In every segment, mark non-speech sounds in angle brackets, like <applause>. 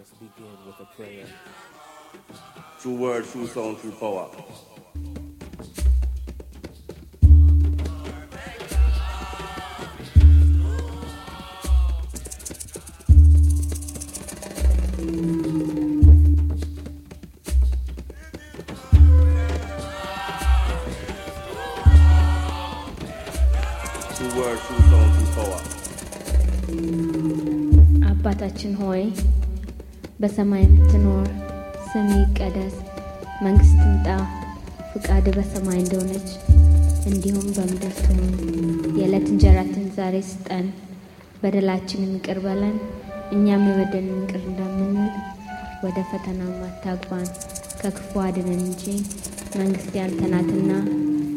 us begin with a prayer. True word, true sound, true power. በሰማይ የምትኖር ስም ይቀደስ፣ መንግስት ትምጣ፣ ፍቃድ በሰማይ እንደሆነች እንዲሁም በምድር ትሁን። የዕለት እንጀራችን ዛሬ ስጠን፣ በደላችንን ይቅር በለን እኛም የበደልን ይቅር እንደምንል፣ ወደ ፈተና አታግባን ከክፉ አድነን እንጂ መንግስት ያንተ ናትና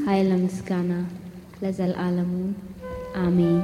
ኃይል፣ ምስጋና ለዘላለሙ አሜን።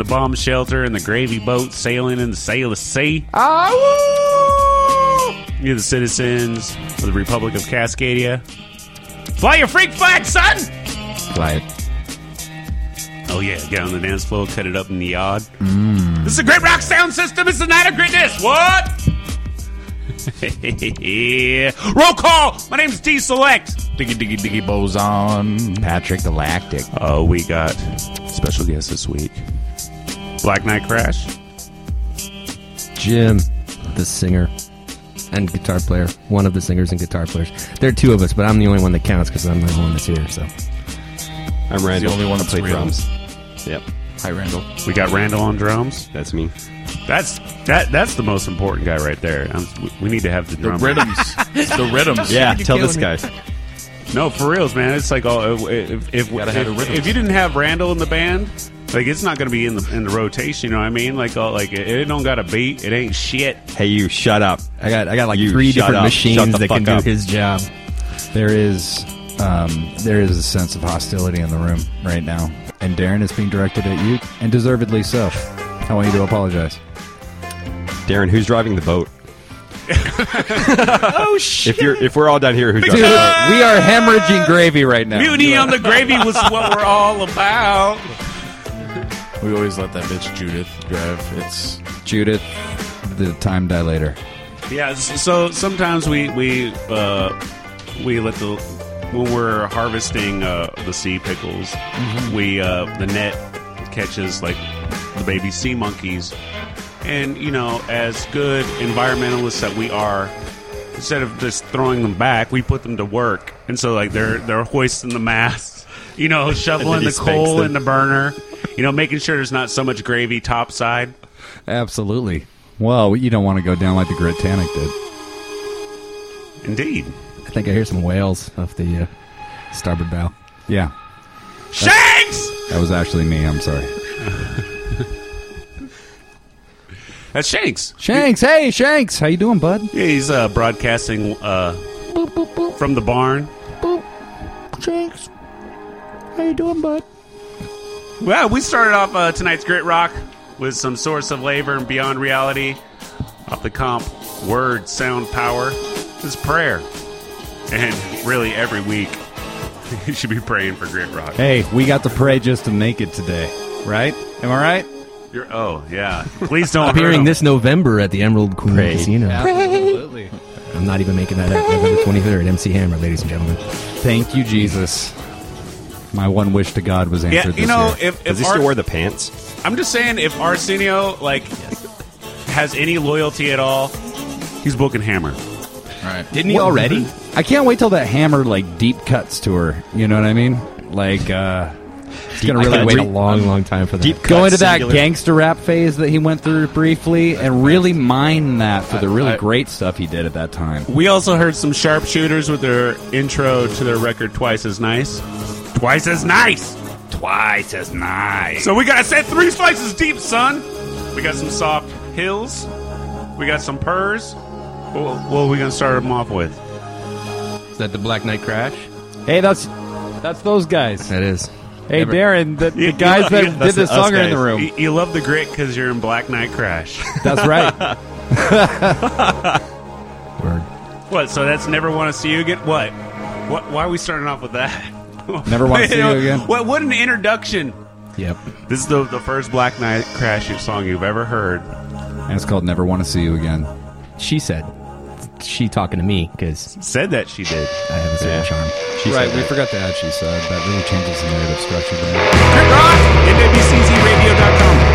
the bomb shelter in the gravy boat sailing in the sail of sea. You're the citizens of the Republic of Cascadia. Fly your freak flag, son! Fly it. Oh, yeah, get on the dance floor, cut it up in the yard. Mm. This is a Grit Rock sound system. It's the night of greatness. What? yeah. <laughs> Roll call. My name's D Select. Diggy, diggy, diggy, boson. Patrick Galactic. Oh, we got special guest this week. Black Knight Crash. Jim, the singer and guitar player. One of the singers and guitar players. There are two of us, but I'm the only one that counts because I'm the only one that's here. So I'm Randall. the only one that Play plays drums. Yep, Hi, Randall. We got Randall on drums. that's me. That's that. That's the most important guy right there. I'm, we- we need to have the drums. The drummer. rhythms. <laughs> the rhythms. Yeah, tell this guy. No, for reals, man. It's like all if if, Gotta have a if, rhythm. if you didn't have Randall in the band, like it's not going to be in the in the rotation. You know what I mean? Like all like it, it don't got a beat. It ain't shit. Hey, you shut up. I got I got like You three shut different up. Shut machines the that can fuck up. do his job. There is um, there is a sense of hostility in the room right now, and Darren is being directed at you, and deservedly so. I want you to apologize. Darren, who's driving the boat? <laughs> oh shit! If you're if we're all down here, who's Dude, we are hemorrhaging gravy right now. Mutiny on the gravy was what we're all about. We always let that bitch Judith drive. It's Judith, the time dilator. Yeah, so sometimes we we uh, we let the when we're harvesting uh, the sea pickles, we uh, the net catches like the baby sea monkeys, and you know, as good environmentalists that we are, instead of just throwing them back, we put them to work, and so like they're they're hoisting the mast, <laughs> you know, <laughs> shoveling the spanks coal them. in the burner, you know, making sure there's not so much gravy topside. Absolutely. Well, you don't want to go down like the Gritanic did. Indeed. I think I hear some whales off the uh, starboard bow. Yeah, Shanks. that was actually me. I'm sorry. <laughs> That's Shanks. Shanks, hey Shanks, how you doing, bud? Yeah, he's uh, broadcasting uh, from the barn. Shanks, how you doing, bud? Well, we started off uh, tonight's Grit Rock with some Source of Labor and Beyond Reality off the comp Word, Sound, Power. This is prayer. And really, every week, <laughs> you should be praying for Grit Rock. Hey, we got to pray just to make it today, right? Am I right? You're, oh, yeah. Please don't <laughs> hurt Appearing this November at the Emerald Queen Pray. Casino. Absolutely. I'm not even making that up. November 23rd, MC Hammer, ladies and gentlemen. Thank you, Jesus. My one wish to God was answered Yeah, this you know, year. if, Does if he still wear the pants? I'm just saying, if Arsenio, like, has any loyalty at all, he's booking Hammer. right. Didn't he already? I can't wait till that Hammer like deep cuts tour. You know what I mean? Like, uh, it's gonna really could wait a long, long time for that. Deep Go into that singular. gangster rap phase that he went through briefly, and really mine that for the really I- great stuff he did at that time. We also heard some sharpshooters with their intro to their record Twice as Nice. Twice as nice! Twice as nice. So we gotta set three slices deep, son. We got some soft hills. We got some purrs. What, what are we gonna start them off with? Is that the Black Knight Crash? Hey, that's that's those guys. That is. Hey, Never- Darren, the, the <laughs> You- guys you- that you- did that's the the us song are in the guys. room. You, you love the grit because you're in Black Knight Crash. <laughs> That's right. <laughs> Word. what? So that's never want to see you again? What? What? Why are we starting off with that? <laughs> Never Wanna See You Again? What? What an introduction! Yep. This is the the first Black Knight Crash song you've ever heard. and it's called Never Want to See You Again. She said. She talking to me because Said that she did. I have a certain Yeah. charm. She right, said we that. forgot to add she said. That really changes the narrative structure there. Grit Rock! NWCZRadio.com.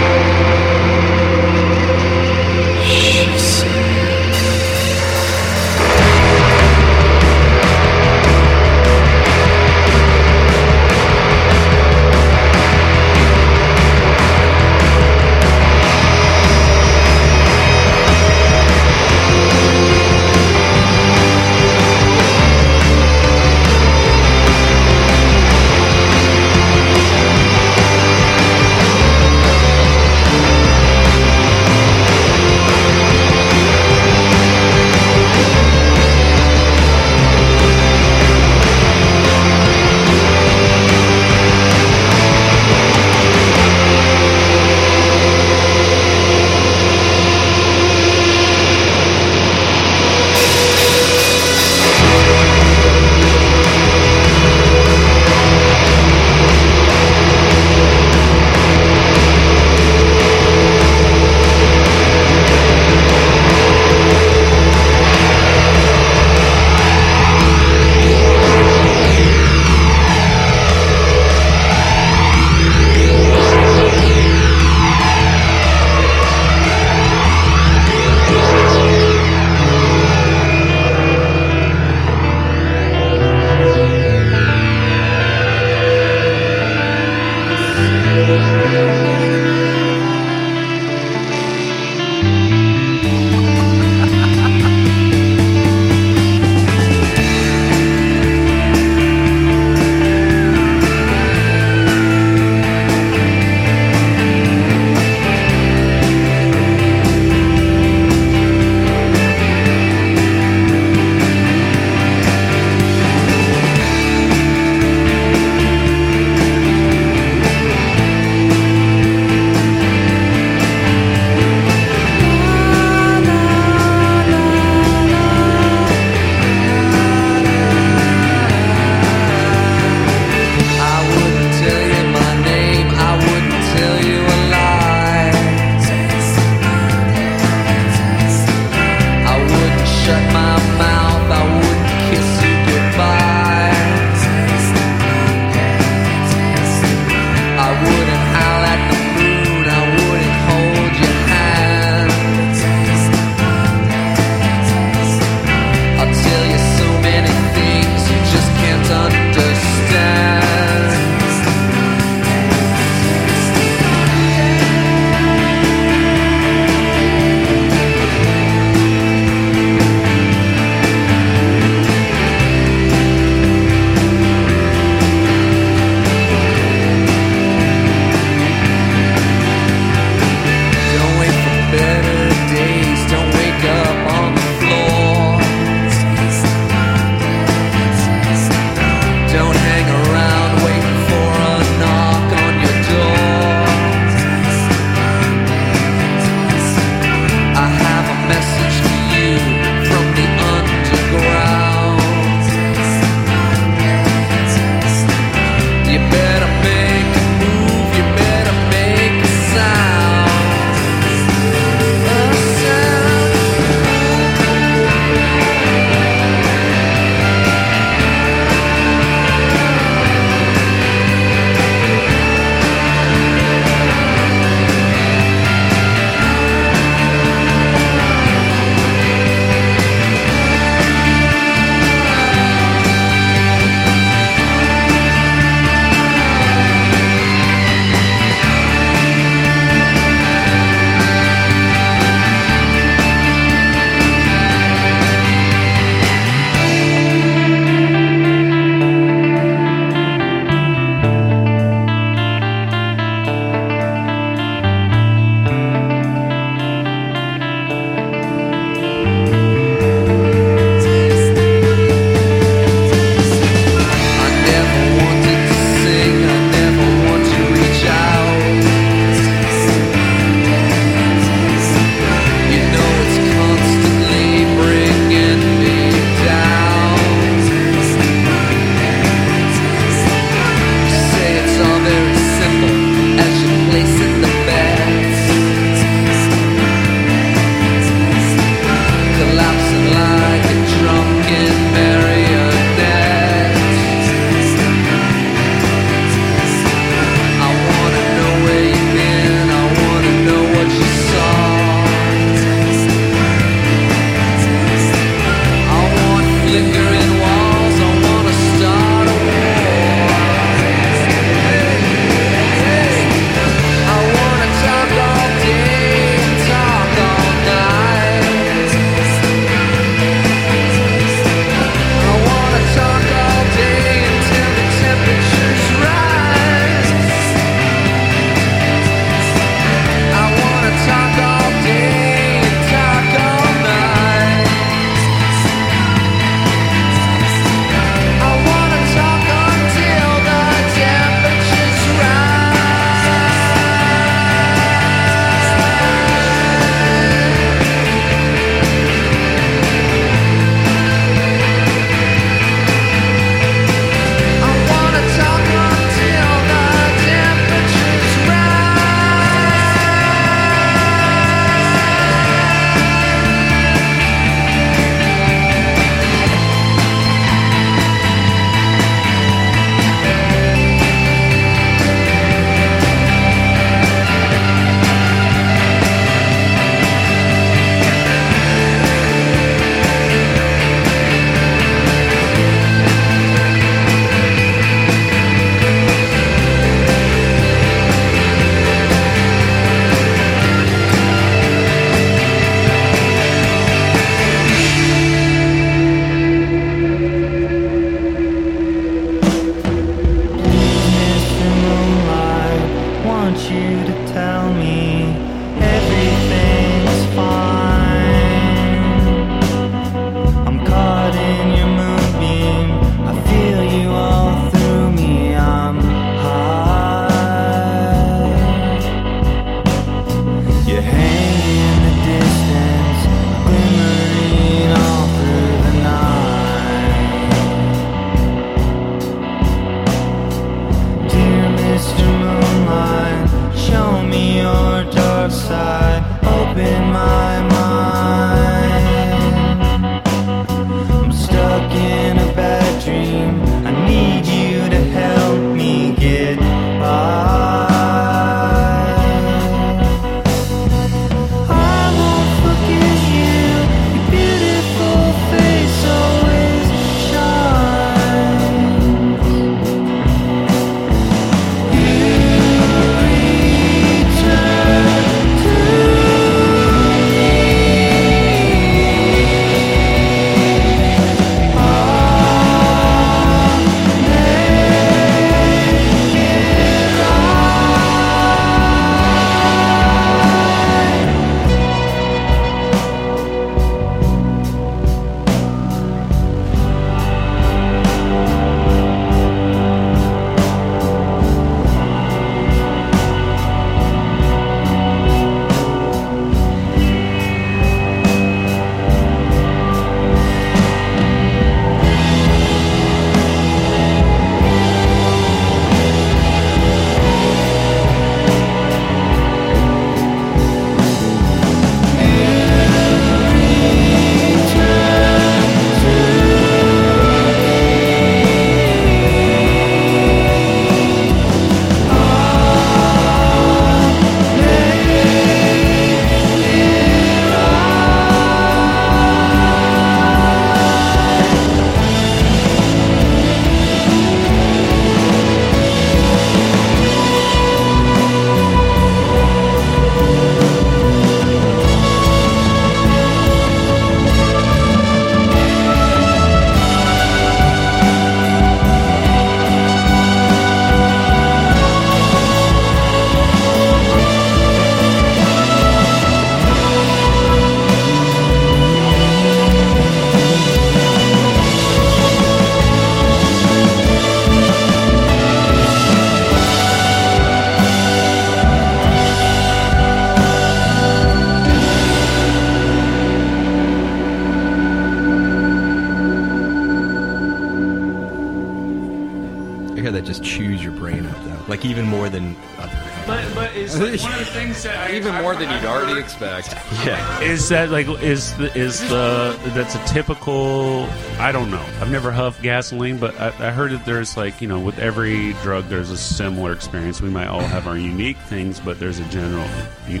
than you'd already expect. Yeah. Is that like is the is the that's a typical? I don't know. I've never huffed gasoline, but I, I heard that there's like you know with every drug there's a similar experience. We might all have our unique things, but there's a general. You,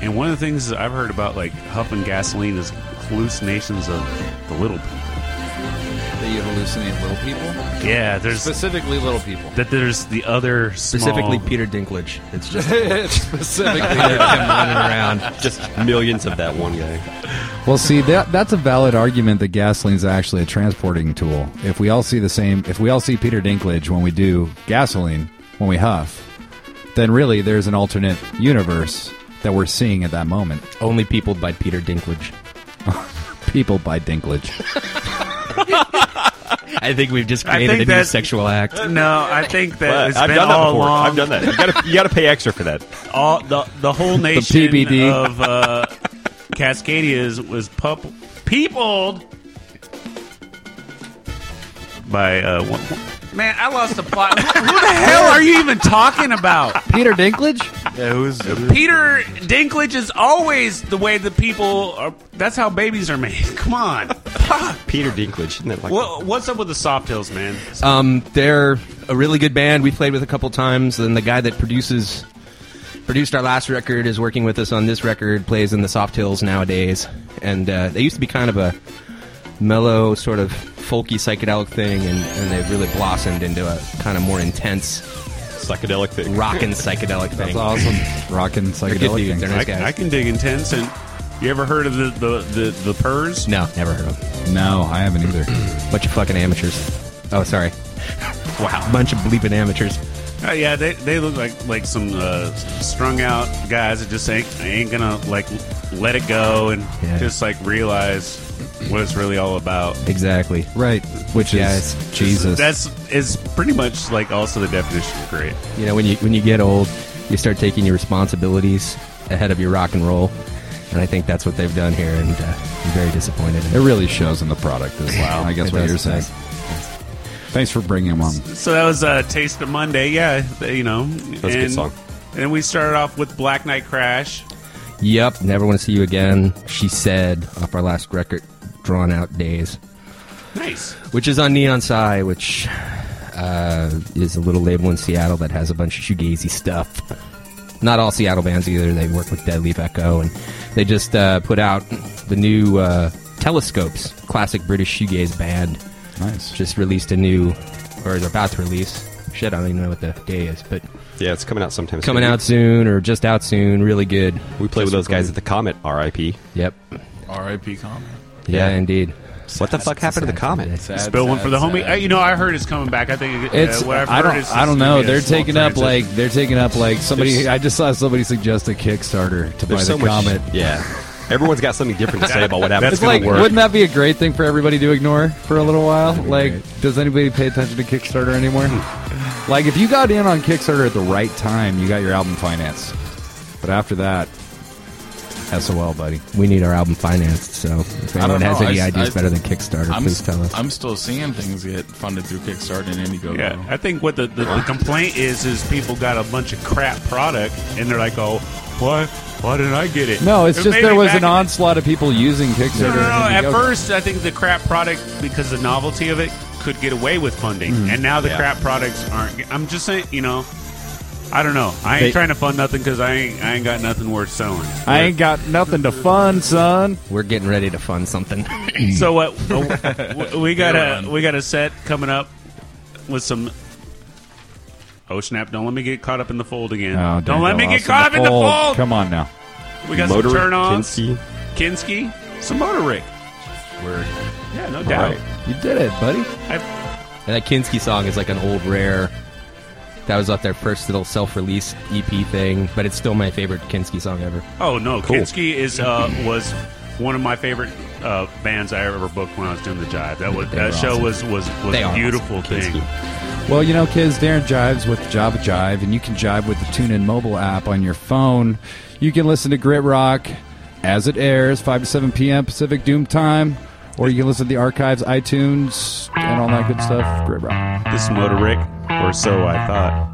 and one of the things I've heard about like huffing gasoline is hallucinations of the little people. That you hallucinate little people? Yeah, there's Specifically little people. that there's the other Specifically, Peter Dinklage. It's just <laughs> Specifically. him running around. Just millions of that one guy. Well, see that that's a valid argument that gasoline's actually a transporting tool. If we all see the same, if we all see Peter Dinklage when we do gasoline, when we huff, then really there's an alternate universe that we're seeing at that moment. Only peopled by Peter Dinklage. <laughs> People by Dinklage. <laughs> I think we've just created a new that's- sexual act. No, I think that But it's I've been done that all before. along. I've done that. You gotta, you gotta pay extra for that. all the the whole nation PBD. of uh, Cascadia is, was pup peopled by uh, one, one- man. I lost the plot. who, who the <laughs> hell are you even talking about? Peter Dinklage? Yeah, who's Peter Dinklage is always the way the people are. That's how babies are made. <laughs> Come on. Peter Dinklage. Isn't that like What, what's up with the soft hills, man? Um, they're a really good band. We played with a couple times, and the guy that produces produced our last record is working with us on this record. Plays in the Soft Hills nowadays, and uh, they used to be kind of a mellow, sort of folky psychedelic thing, and, and they've really blossomed into a kind of more intense psychedelic thing? rockin' psychedelic thing. That's awesome. Rockin' psychedelic dudes. thing. They're nice I, guys. I can dig intense. And you ever heard of the the the, the Purrs? no, never heard of them. No, I haven't either. <clears throat> Bunch of fucking amateurs. Oh, sorry. <laughs> Wow, bunch of bleeping amateurs. Uh, yeah, they, they look like like some uh, strung out guys that just ain't ain't gonna like let it go and Yeah. just like realize what it's really all about. Exactly. Right. Which is Guys. Jesus. That's is pretty much like also the definition of great. You know, when you when you get old, you start taking your responsibilities ahead of your rock and roll, and I think that's what they've done here, and uh, I'm very disappointed. In it really shows in the product as well. I guess It what does, you're it saying. does. Thanks for bringing him on. So that was uh, Taste of Monday. Yeah, you know, That's a good song. And we started off with Black Knight Crash. Yep, never want to see you again. She said off our last record, "Drawn Out Days," Nice. which is on Neon Sigh, which uh, is a little label in Seattle that has a bunch of shoegazy stuff. Not all Seattle bands either. They work with Dead Leaf Echo, and they just uh, put out the new uh, Telescopes, classic British shoegaze band. Nice. Just released a new, or is about to release. Shit, I don't even know what the day is, but Yeah, it's coming out sometime. coming soon. out soon or just out soon. Really good. We played with Just those guys at the Comet. R.I.P. Yep. R.I.P. comment? Yeah, indeed. What the fuck happened to the Comet? Sad, Spill one sad, for the homie. sad. Uh, you know, I heard it's coming back. I think uh, It's what I've I heard don't is I don't it's know. gonna be a They're small taking up transition. like they're taking up like somebody. There's- I just saw somebody suggest a Kickstarter to buy There's the so much. Comet. Yeah, everyone's got something different to say <laughs> about what happened. That's It's like, gonna work. wouldn't that be a great thing for everybody to ignore for a little while? Like, does anybody pay attention to Kickstarter anymore? like, if you got in on Kickstarter at the right time, you got your album financed. But after that, SOL, buddy. We need our album financed, so if I anyone don't has any I- ideas I- better than Kickstarter, I'm, please tell us. I'm still seeing things get funded through Kickstarter and Indiegogo. Yeah, I think what the, the, the complaint is is people got a bunch of crap product and they're like, oh, why why didn't I get it? No, it's Or just there was an onslaught of people using Kickstarter. No, no, no. At first, I think the crap product because the novelty of it could get away with funding, mm-hmm. and now the Yeah. crap products aren't. I'm just saying, you know. I don't know. I ain't They- trying to fund nothing because I ain't. I ain't got nothing worth selling. I ain't got nothing to fund, son. We're getting ready to fund something. <laughs> So what? uh, <laughs> we got a we got a set coming up with some. Oh snap! Don't let me get caught up in the fold again. Oh, don't let me get caught up in the fold. Come on now. We got Motor some turn ons. Kinski. Kinski, some motor rig. Word. Yeah, no doubt. You did it, buddy. I, And that Kinski song is like an old rare. That was off their first little self-release EP thing, but it's still my favorite Kinski song ever. oh no, Cool. Kinski is uh, was one of my favorite uh, bands I ever booked when I was doing the jive. That was that show awesome. was was was They a beautiful awesome. thing. Well, you know, kids, Darren jives with Java Jive, and you can jive with the TuneIn mobile app on your phone. You can listen to Grit Rock as it airs, 5 to 7 p.m. Pacific Doom Time, or you can listen to the archives, iTunes, and all that good stuff. Grit Rock. This motor rig, or so I thought.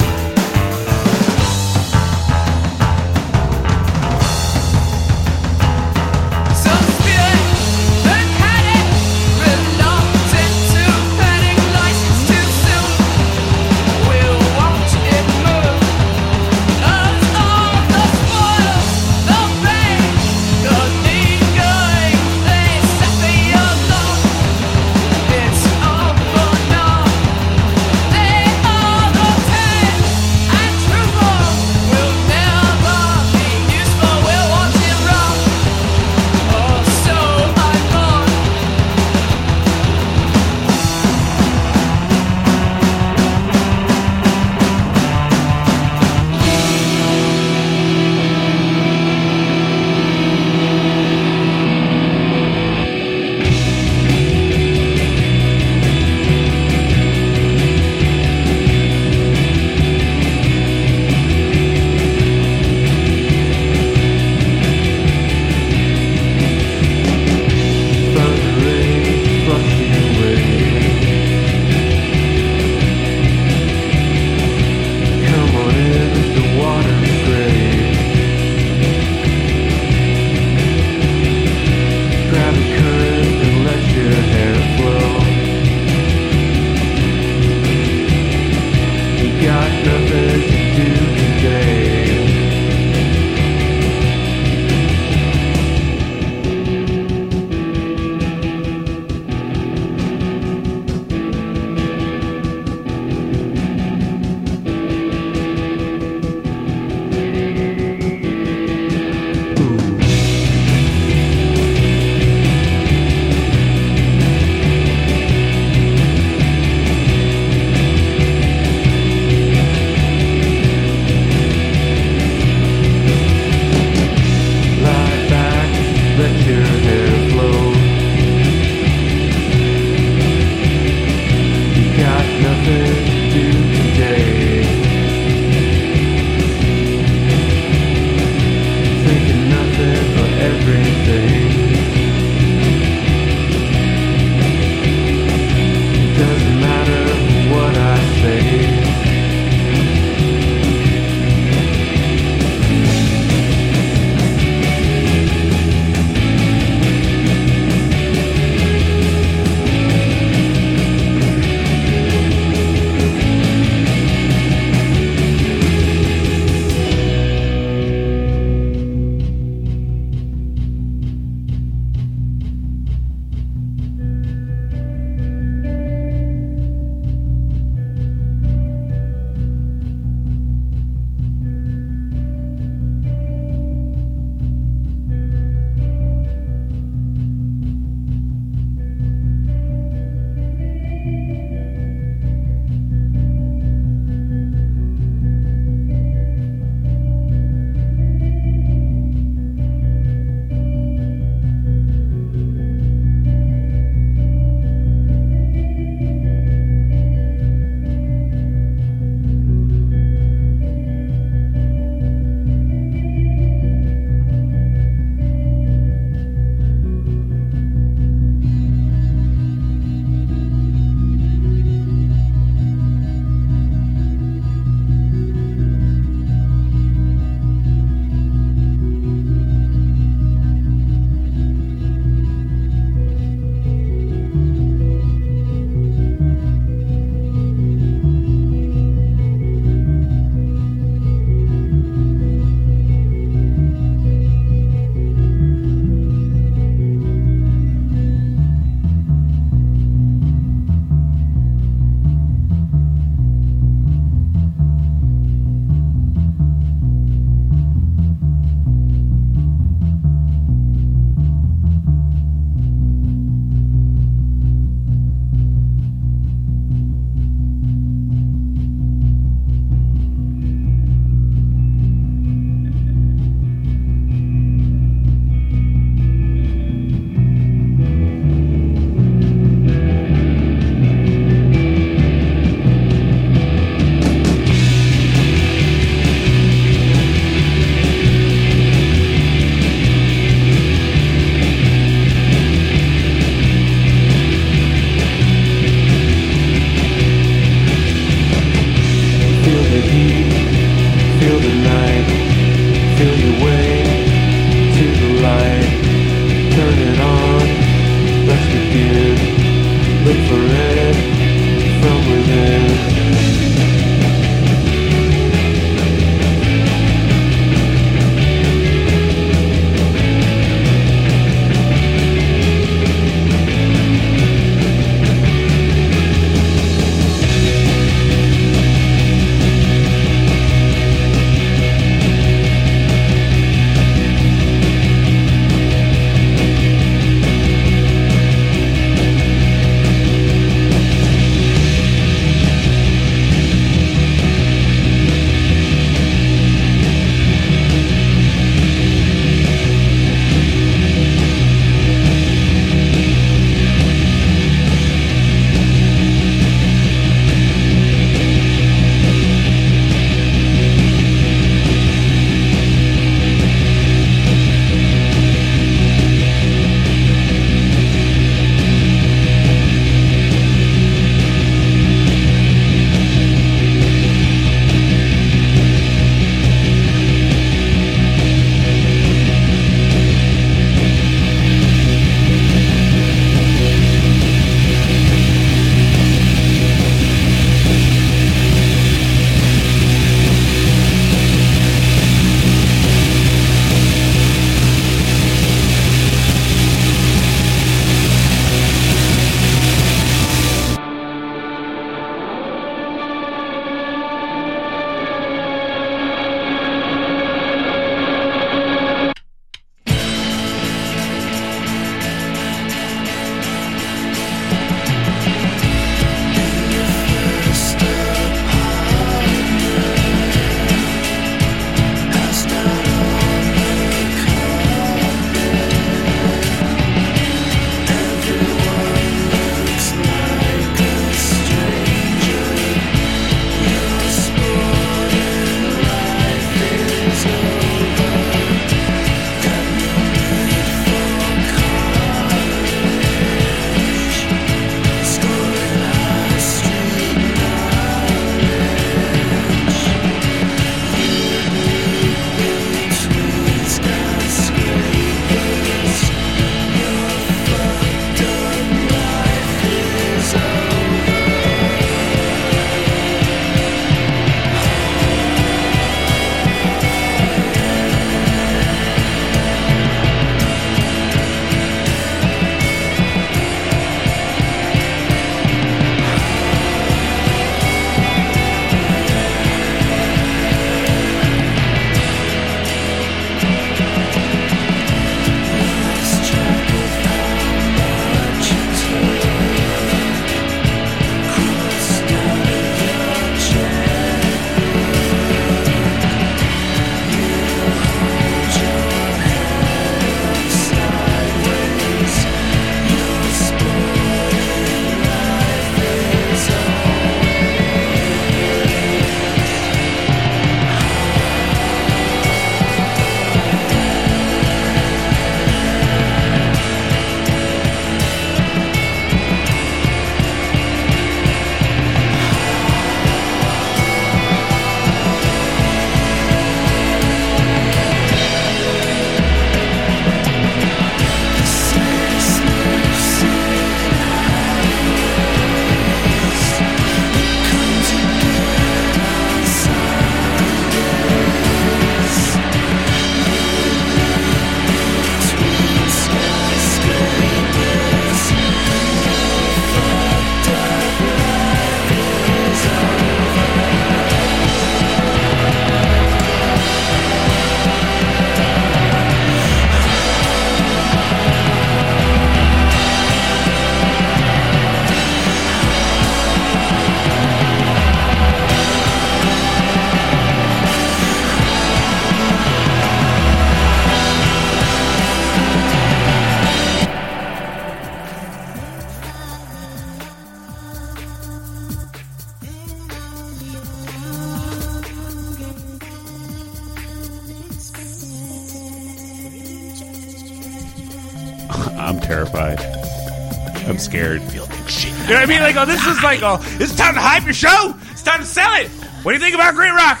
What I mean? Like, oh, this is like, oh, it's time to hype your show. It's time to sell it. What do you think about Grit Rock?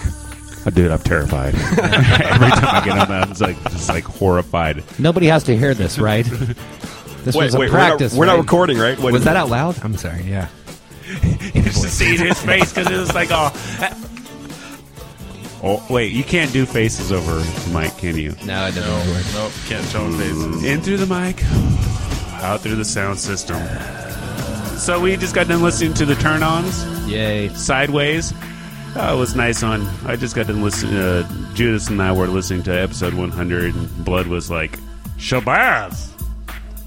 Oh, dude, I'm terrified. <laughs> Every time I get on that, it's like just like horrified. Nobody has to hear this, right? This Wait, was a wait, we're not- practice. we're not recording, right? What- Was that out loud? I'm sorry. Yeah. You should see his face because it was like, oh. Oh wait, you can't do faces over the mic, can you? No, I don't. work. Nope, can't tone faces. Mm. In through the mic, out through the sound system. So we just got done listening to the turn-ons. Yay! Sideways. Oh, it was nice on. I just got done listening. Uh, Judas and I were listening to episode 100, and Blood was like, "Shabazz,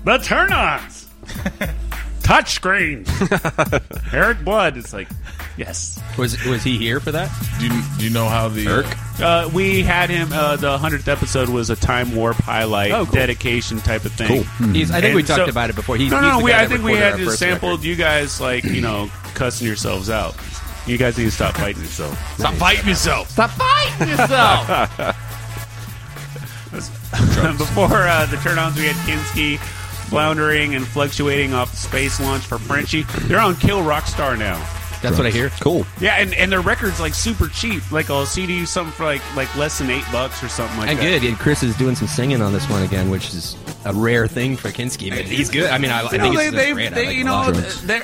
the turn-ons, <laughs> touchscreen." <laughs> Eric Blood. It's like, yes. Was was he here for that? Do you, do you know how the Irk? Uh, we had him. Uh, the hundredth episode was a time warp highlight, Oh, cool. dedication type of thing. Cool. He's- I think we And talked about it before. He's- no, he's no, the we, guy I that think we recorded had our just first sampled you guys like you know cussing yourselves out. You guys need to stop fighting yourself. Stop fighting yourself. Stop fighting yourself. <laughs> Before uh, the turn-ons, we had Kinski floundering and fluctuating off the space launch for Frenchie. They're on Kill Rockstar now. That's what I hear. Cool. Yeah, and, and their record's like super cheap. Like a CD, something for like like less than eight bucks or something like and that. And good. And Chris is doing some singing on this one again, which is a rare thing for Kinski. But he's good. I mean, I, I think know, it's they, just they, great. I they- like you know,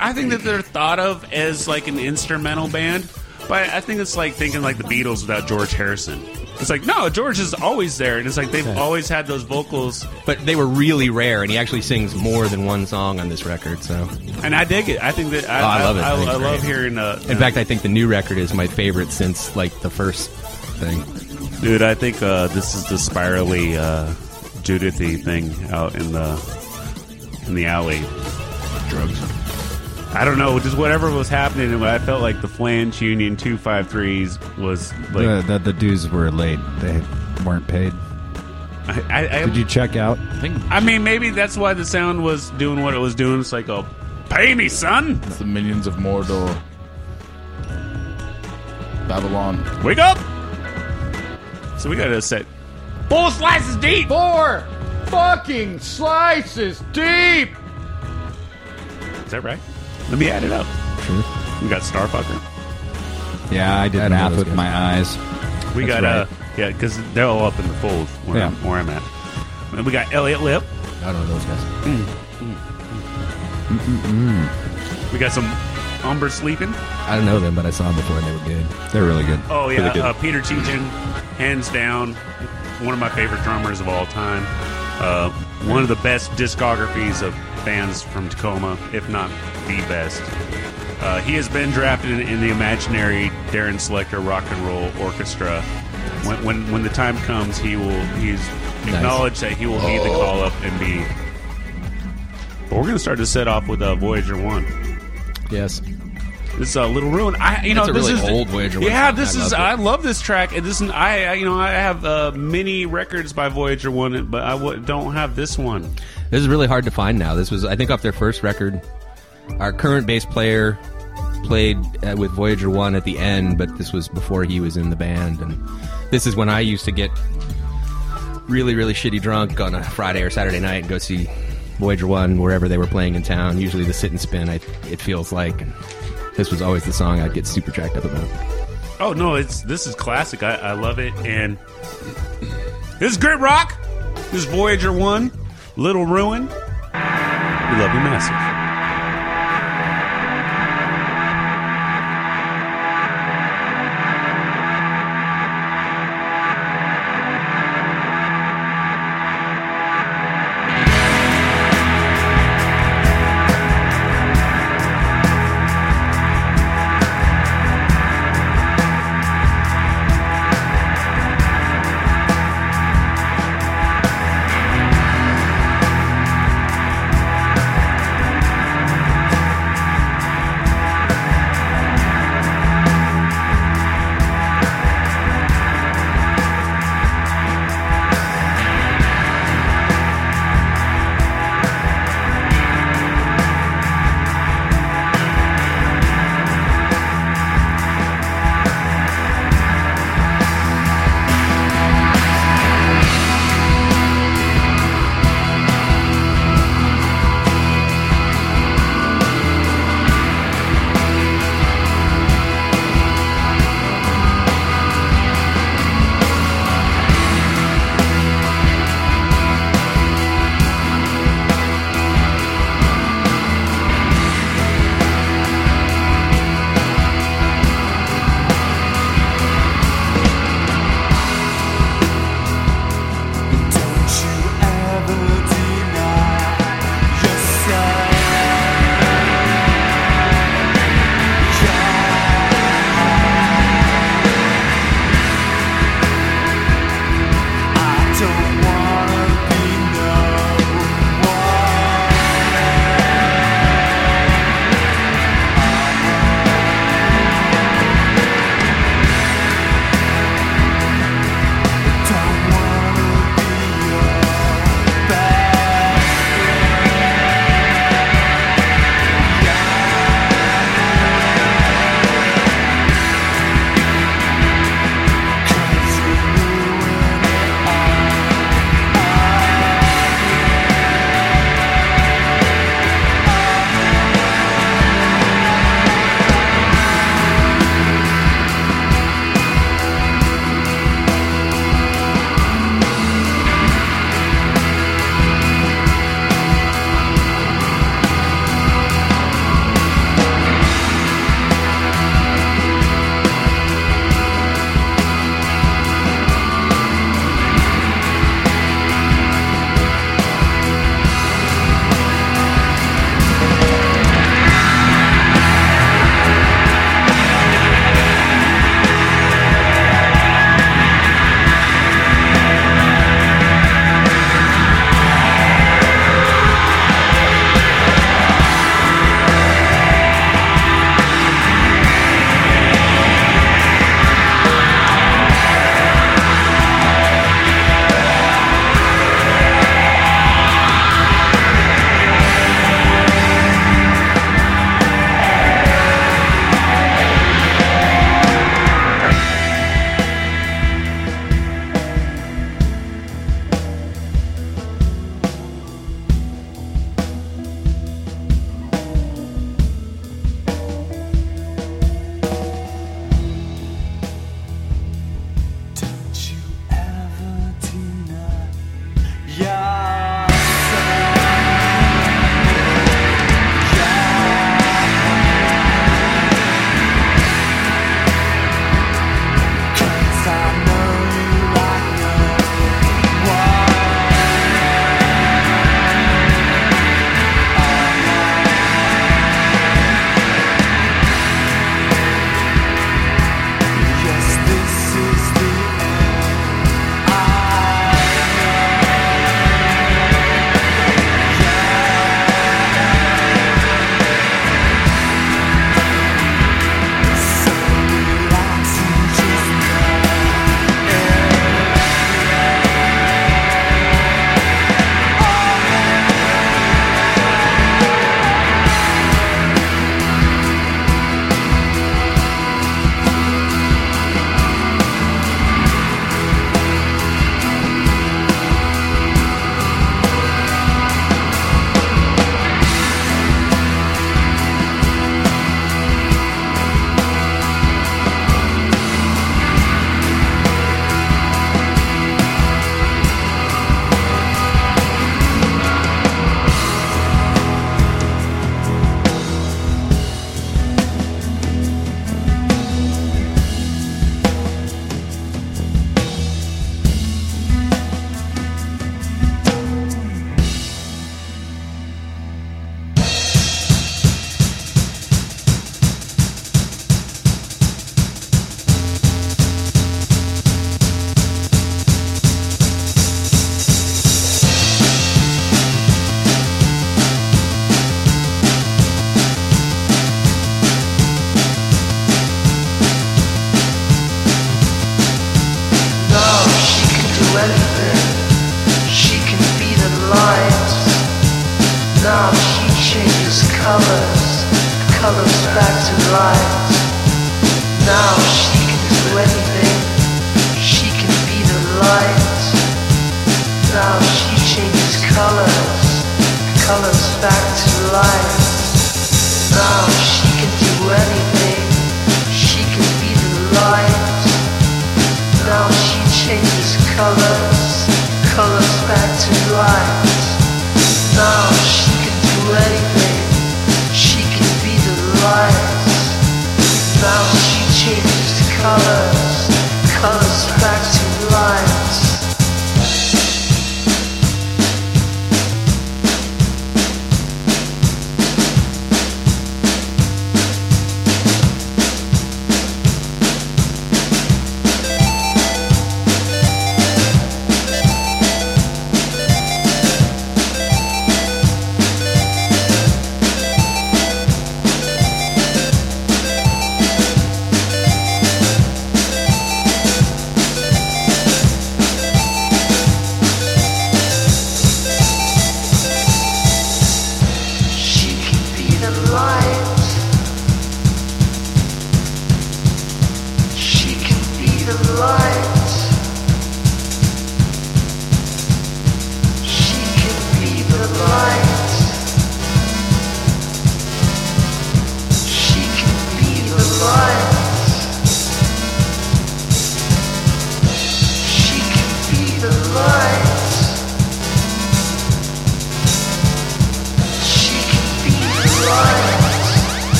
I think that they're thought of as like an instrumental band, but I think it's like thinking like the Beatles without George Harrison. It's like no, George is always there, and it's like they've always had those vocals. But they were really rare, and he actually sings more than one song on this record. So, and I dig it. I think that I, Oh, I love it. I, I think I love hearing. Uh, in fact, I think the new record is my favorite since like the first thing. dude, I think uh, this is the spirally uh, Judithy thing out in the in the alley. drugs? I don't know, just whatever was happening. and I felt like the Flange Union two five threes was like. the, the, the dues were late. They weren't paid. I, I, I, Did you check out? I think I mean, maybe that's why the sound was doing what it was doing. It's like, oh, pay me, son. it's the minions of Mordor. Babylon. Wake up. So we got to set four slices deep. Four fucking slices deep. Is that right? Let me add it up. Sure. We got Starfucker. Yeah, I did I math with guys. my eyes. We That's got uh, yeah, because they're all up in the fold where, Yeah. I'm, where I'm at. And we got Eliot Lipp. I don't know those guys. We got some Umber sleeping. I don't know them, but I saw them before, and they were good. They're really good. Oh yeah, Really good. uh, Peter Cheechin, hands down, one of my favorite drummers of all time. Uh, one of the best discographies of bands from Tacoma, if not the best. Uh, he has been drafted in, in the imaginary Darren Selector Rock and Roll Orchestra. When, when when the time comes, he will he's acknowledged that he will need the call up and be. But we're going to start to set off with uh, Voyager One. Yes. This is a little ruin. I you know this really is old Voyager Yeah, this I is it. I love this track. And this is I I- you know I have uh, many records by Voyager One, but I w- don't have this one. This is really hard to find now. This was, I think, off their first record. Our current bass player played uh, with Voyager One at the end, but this was before he was in the band, and this is when I used to get really, really shitty drunk on a Friday or Saturday night and go see Voyager One wherever they were playing in town. Usually the sit and spin. I, it feels like. And this was always the song I'd get super jacked up about. Oh no, it's this is classic. I, I love it, and this is Grit Rock. This is Voyager One, Little Ruin. We love you massive.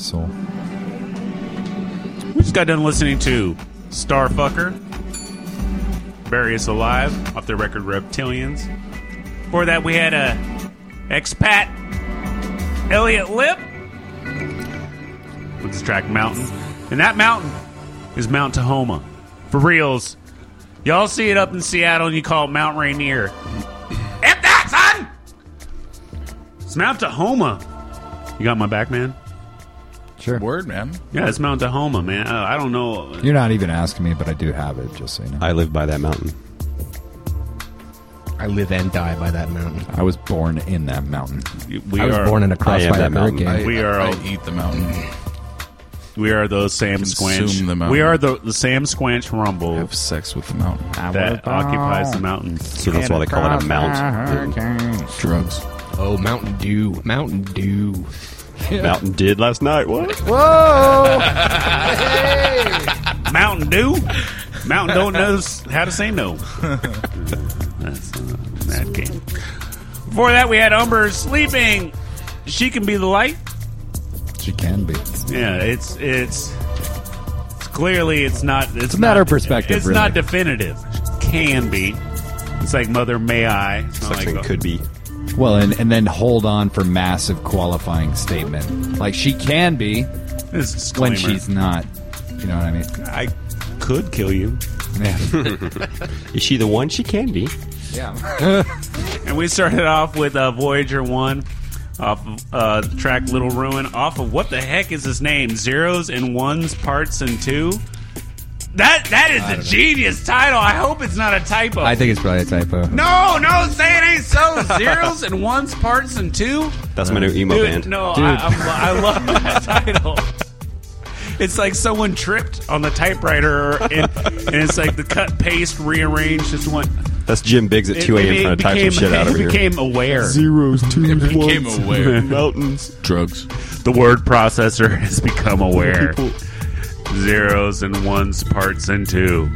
Soul. We just got done listening to Starfucker, Bury Us Alive, off their record Reptilians. Before that, we had a expat Eliot Lipp with his track Mountain. And that mountain is Mount Tahoma. For reals. Y'all see it up in Seattle and you call it Mount Rainier. F that, son! It's Mount Tahoma. You got my back, man? Sure. Word, man. Yeah, it's Mount Tahoma, man. Uh, I don't know. You're not even asking me, but I do have it, just so you know. I live by that mountain. I live and die by that mountain. I was born in that mountain. We I was are, born in a I am crossfire that mountain. hurricane. I, We are I, all- eat the mountain. We are those Sam Consume Squanch. the mountain. we are the, the Sam Squanch Rumble Have sex with the mountain. that occupies the mountain. So that's why they call it a mount. Drugs. Oh, Mountain Dew. Mountain Dew. Mountain did last night. What? Whoa! hey. Mountain Dew. Mountain don't knows how to say no. <laughs> That's uh, that game. Before that, we had Umber sleeping. She can be the light. She can be. Yeah, it's it's, it's clearly it's not. It's, a matter not- of perspective, It's really. not definitive. Can be. It's like Mother May I. It's not Such thing like could be. Well, and, and then hold on for massive qualifying statement. Like she can be This when she's not. You know what I mean? I could kill you. Yeah. <laughs> Is she the one? She can be. yeah. And we started off with uh, Voyager 1 off of uh, the track Little Ruin off of what the heck is his name? Zeros and Ones Parts and Two? That That is a genius title. I hope it's not a typo. I think it's probably a typo. no, no, say it ain't so. Zeros and Ones Parts and Two? That's my new emo Dude, band. no, Dude. I, I'm, I love that <laughs> title. It's like someone tripped on the typewriter, and, and it's like the cut, paste, rearrange. Just one. That's Jim Biggs at 2 a.m. trying to type some became, shit out it over here. became aware. Zeros, twos, Became aware. mountains. Drugs. The word processor has become aware. Zeros and ones, parts and two.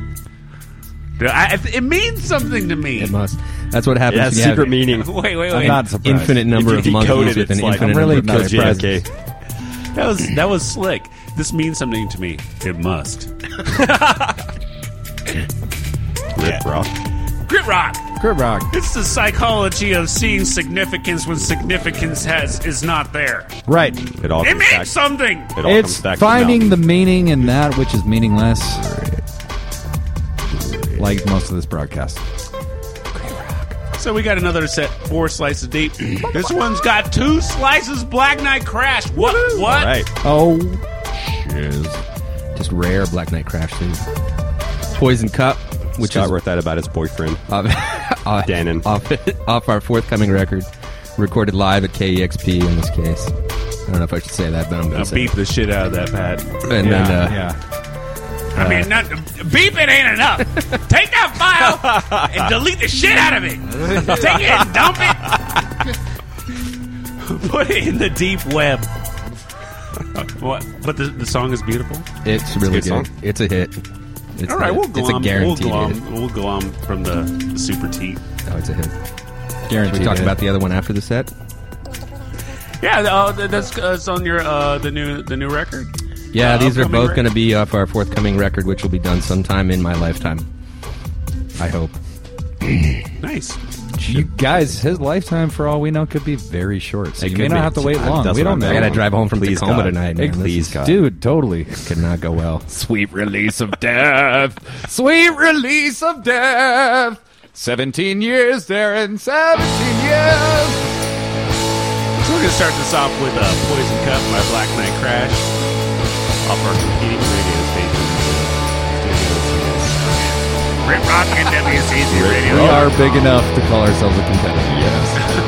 I, it means something to me. It must. That's what It happens has when you have meaning. <laughs> Wait, wait, I'm wait. not surprised. infinite number of monkeys it, with an like- infinite I'm really number of Kill presents. JFK. That was that was slick. This means something to me. It must. <laughs> <laughs> Rip Rock. Grit rock. Crib Rock. It's the psychology of seeing significance when significance has is not there. Right. It all It comes means back. something. It all It's comes back finding the meaning in that which is meaningless. Like most of this broadcast. So we got another set, four slices deep. this one's got two slices Black Nite Crash. What? What? All right. Oh, shiz. Just rare Black Nite Crash too. Poison Cup, which Scott is wrote that about his boyfriend. <laughs> off, off, Dannon. off, <laughs> off our forthcoming record, recorded live at KEXP in this case. I don't know if I should say that, but I'm going I'll to say beep the shit out of that, Pat. it. And then, uh, yeah. I mean, not, beep it ain't enough. Take that file and <laughs> delete the shit out of it. Take it and dump it. Put it in the deep web. Uh, what? But the, the song is beautiful. it's really It's good. good song. It's a hit. It's All right, a, we'll It's a glom. We'll glom. hit. We'll glom from the, the super teat. Oh, it's a hit. Guaranteed. Should we talk hit. about the other one after the set? Yeah, uh, that's uh, it's on your uh, the new the new record. Yeah, Uh, these are both going to be off our forthcoming record, which will be done sometime in my lifetime. I hope. Nice. You guys, his lifetime, for all we know, could be very short. So It you may not be. have to wait Uh, long. We don't I'm know. I got to drive home from Please, Tacoma God. tonight, man. This Please, God. Dude, totally. could not go well. Sweet release of death. Sweet release of death. 17 years there and 17 years. So we're gonna start this off with uh, "Poison Cup" by Black Nite Crash off our competing radio Rip Rock and WCZ Radio. We are big enough to call ourselves a competitor. Yes. <laughs>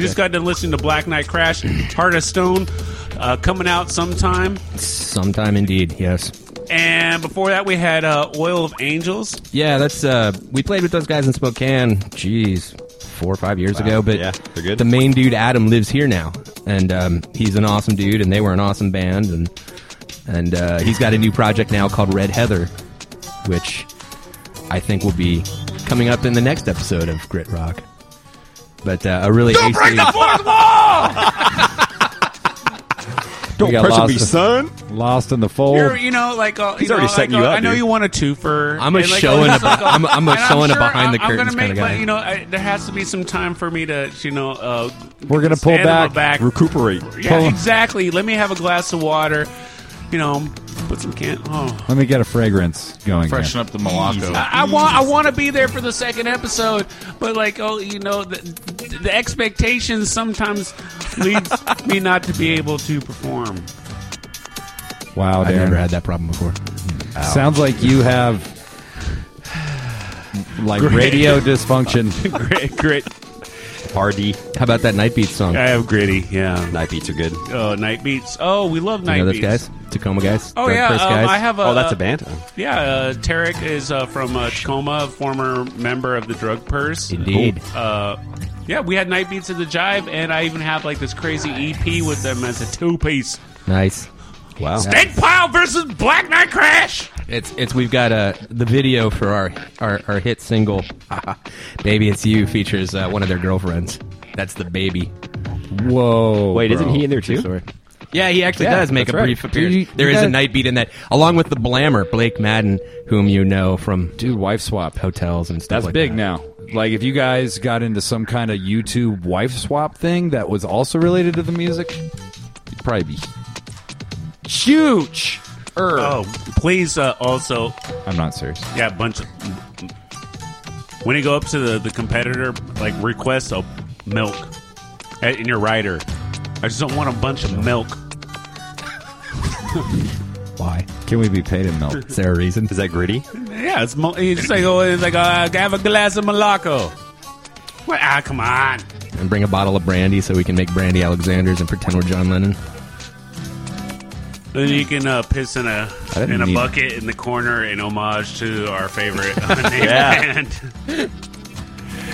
We just got to listen to Black Nite Crash, Heart of Stone, uh, coming out sometime. Sometime indeed, yes. And before that, we had uh, Oil of Angels. Yeah, that's uh we played with those guys in Spokane, jeez, four or five years ago. But Yeah, they're good. the main dude Adam lives here now. And um, he's an awesome dude and they were an awesome band and and uh, he's got a new project now called Red Heather, which I think will be coming up in the next episode of Grit Rock. But uh, a really Don't break AC the fourth <laughs> wall! <laughs> Don't We got pressure me, lost- son. Lost in the fold. You're, you know, like uh, He's you already know, setting like, you uh, up, I know dude. you want a twofer. I'm a and, like, showing uh, a- I'm- I'm a and showing a sure behind the I'm- I'm curtains gonna kinda make, guy. like, You know, I, there has to be some time for me to, you know, uh, We're gonna pull stand on my back. back. Recuperate. Yeah, pull- exactly. Let me have a glass of water. You know, put some can. Oh. Let me get a fragrance going. here. Freshen up the Malacco. I, I want I want to be there for the second episode, but like oh you know the, the expectations sometimes leads <laughs> me not to be able to perform. Wow, I've never had that problem before. Sounds like you have <sighs> like Great. radio dysfunction. <laughs> great, great. Hardy. How about that Night Beats song? I have gritty. Yeah. Night beats are good. Oh, night beats. Oh, we love you night know those beats. guys? Tacoma guys? Oh Drug yeah, Press um, guys? I have a. Oh, that's a band. Yeah, uh, Tarek is uh, from uh, Tacoma, former member of the Drug Purse. Indeed. Uh, yeah, we had night beats at the Jive, and I even have like this crazy EP with them as a two piece. Nice. Wow. Steak Pile versus Black Nite Crash. It's it's we've got uh, the video for our our, our hit single, <laughs> "Baby It's You" features uh, one of their girlfriends. That's the baby. Whoa. Wait, isn't he in there too? Sorry. Yeah, he actually Yeah, does make a that's right. brief Dude, appearance. you- There you is a got- night beat in that, along with the Blammer, Blake Madden, whom you know from Dude, wife swap. hotels and stuff That's like big that. now. Like if you guys got into some kind of YouTube wife swap thing that was also related to the music, you'd probably be huge. Er. Oh, please uh, also, I'm not serious. yeah, a bunch of. When you go up to the, the competitor, like request a milk uh, in your rider. I just don't want a bunch of milk. <laughs> Why? Can we be paid in milk? Is there a reason? Is that gritty? Yeah, it's, mo- it's just like oh, it's like uh, have a glass of Malaco. What? Ah, come on. And bring a bottle of brandy so we can make brandy Alexanders and pretend we're John Lennon. Then you can uh, piss in a in a need- bucket in the corner in homage to our favorite <laughs> uh, Yeah. band.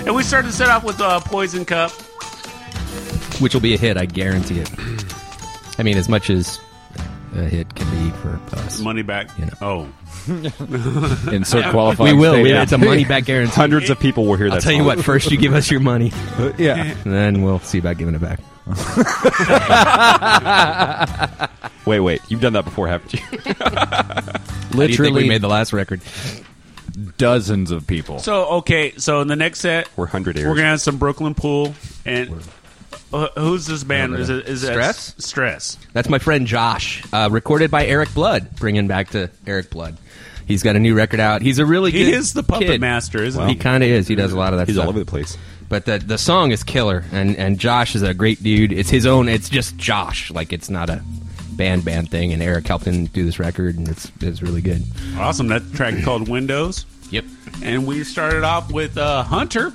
and we started to set off with uh, Poison Cup. Which will be a hit, I guarantee it. I mean, as much as a hit can be for us. Money back. You know. Oh, <laughs> Insert <laughs> qualifying. We will. We, statement. it's a money back guarantee. Hundreds of people will hear that. I'll tell you what. First, you give us your money, yeah. and then we'll see about giving it back. Wait, wait. You've done that before, haven't you? <laughs> How do you think Literally we made the last record. dozens of people. so okay. So in the next set, We're hundred we're gonna have some Brooklyn Pool and. Uh, who's this band? Is it is it Stress? Stress. That's my friend Josh, uh, recorded by Eric Blood. Bringing back to Eric Blood. He's got a new record out. He's a really He is the puppet kid. master, isn't He he? kind of is. He does a lot of that. He's stuff. all over the place. But the the song is killer, and and Josh is a great dude. It's his own. It's just Josh. Like it's not a band band thing. And Eric helped him do this record, and it's it's really good. Awesome. That track called Windows. Yep. And we started off with uh, Hunter,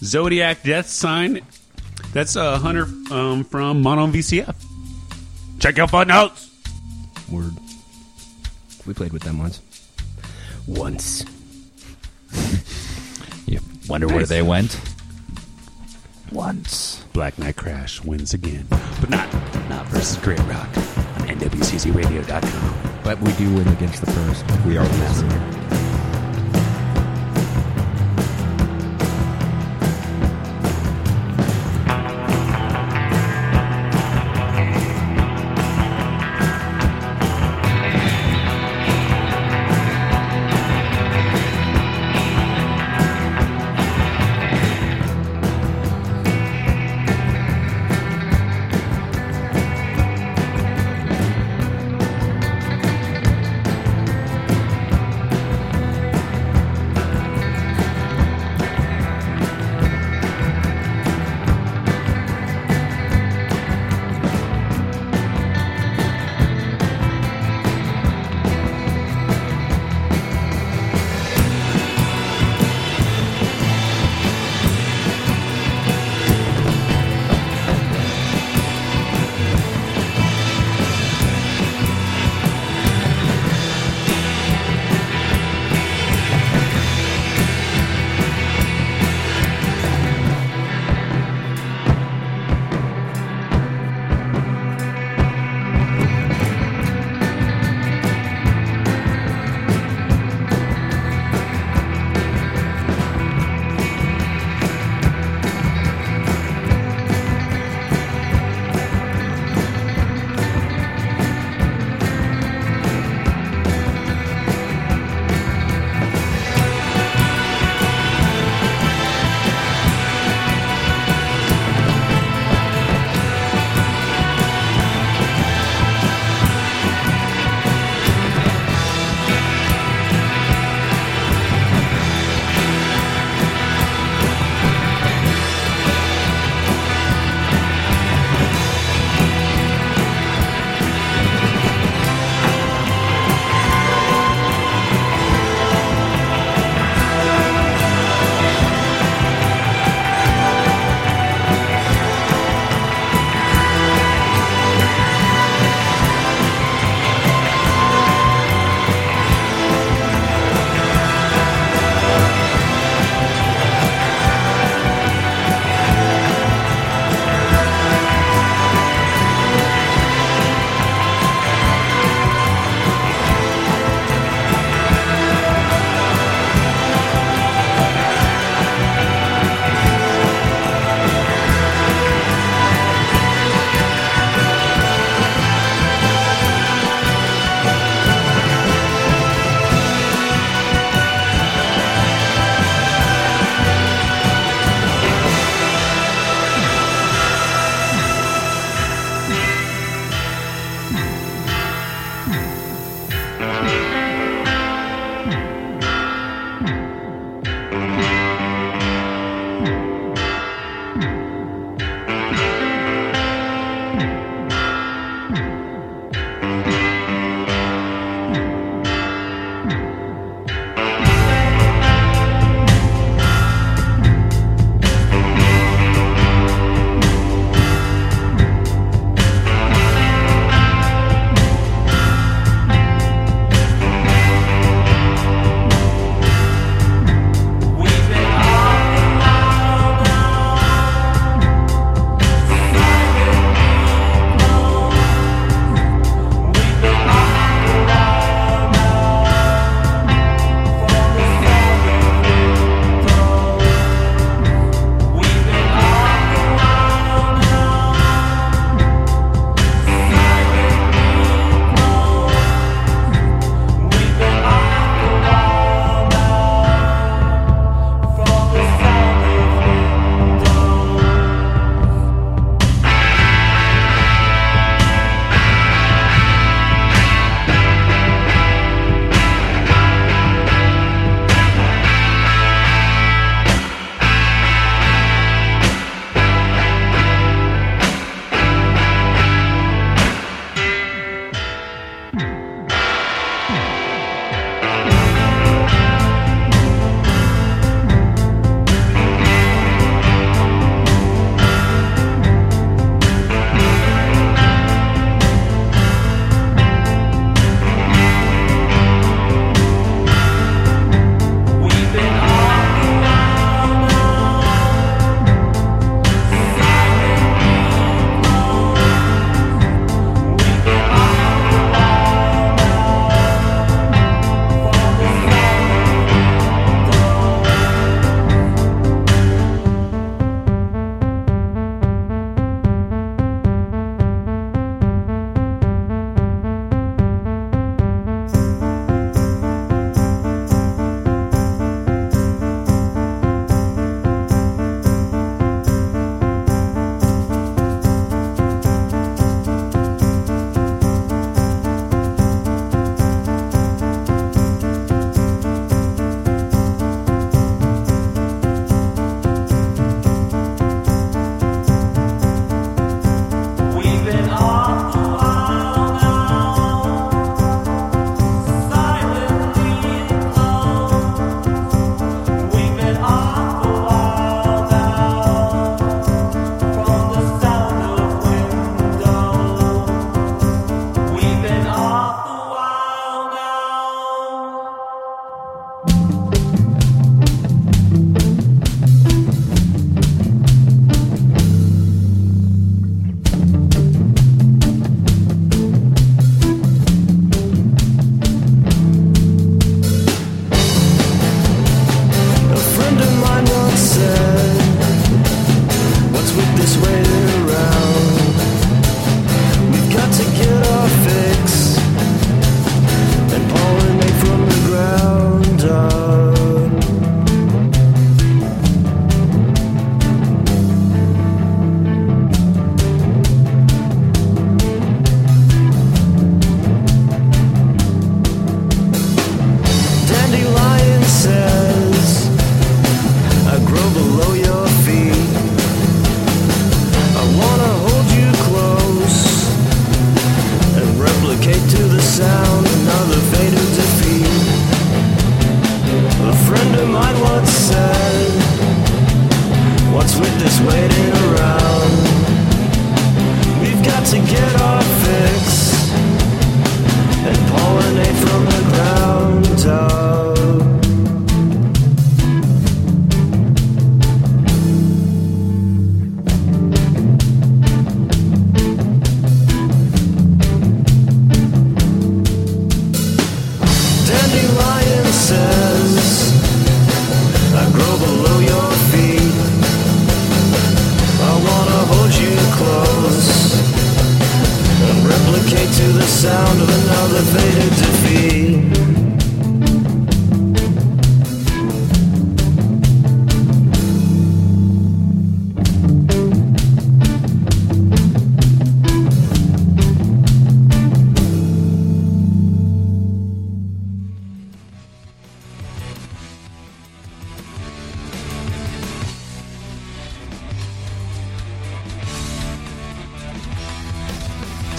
Zodiac Death Sign. That's uh, Hunter um, from Mono VCF. Check your footnotes. Word. We played with them once. Once. <laughs> You wonder where they went? Once. Black Nite Crash wins again, but not not versus Grit Rock on NWCCRadio.com. But we do win against the first. We are the master.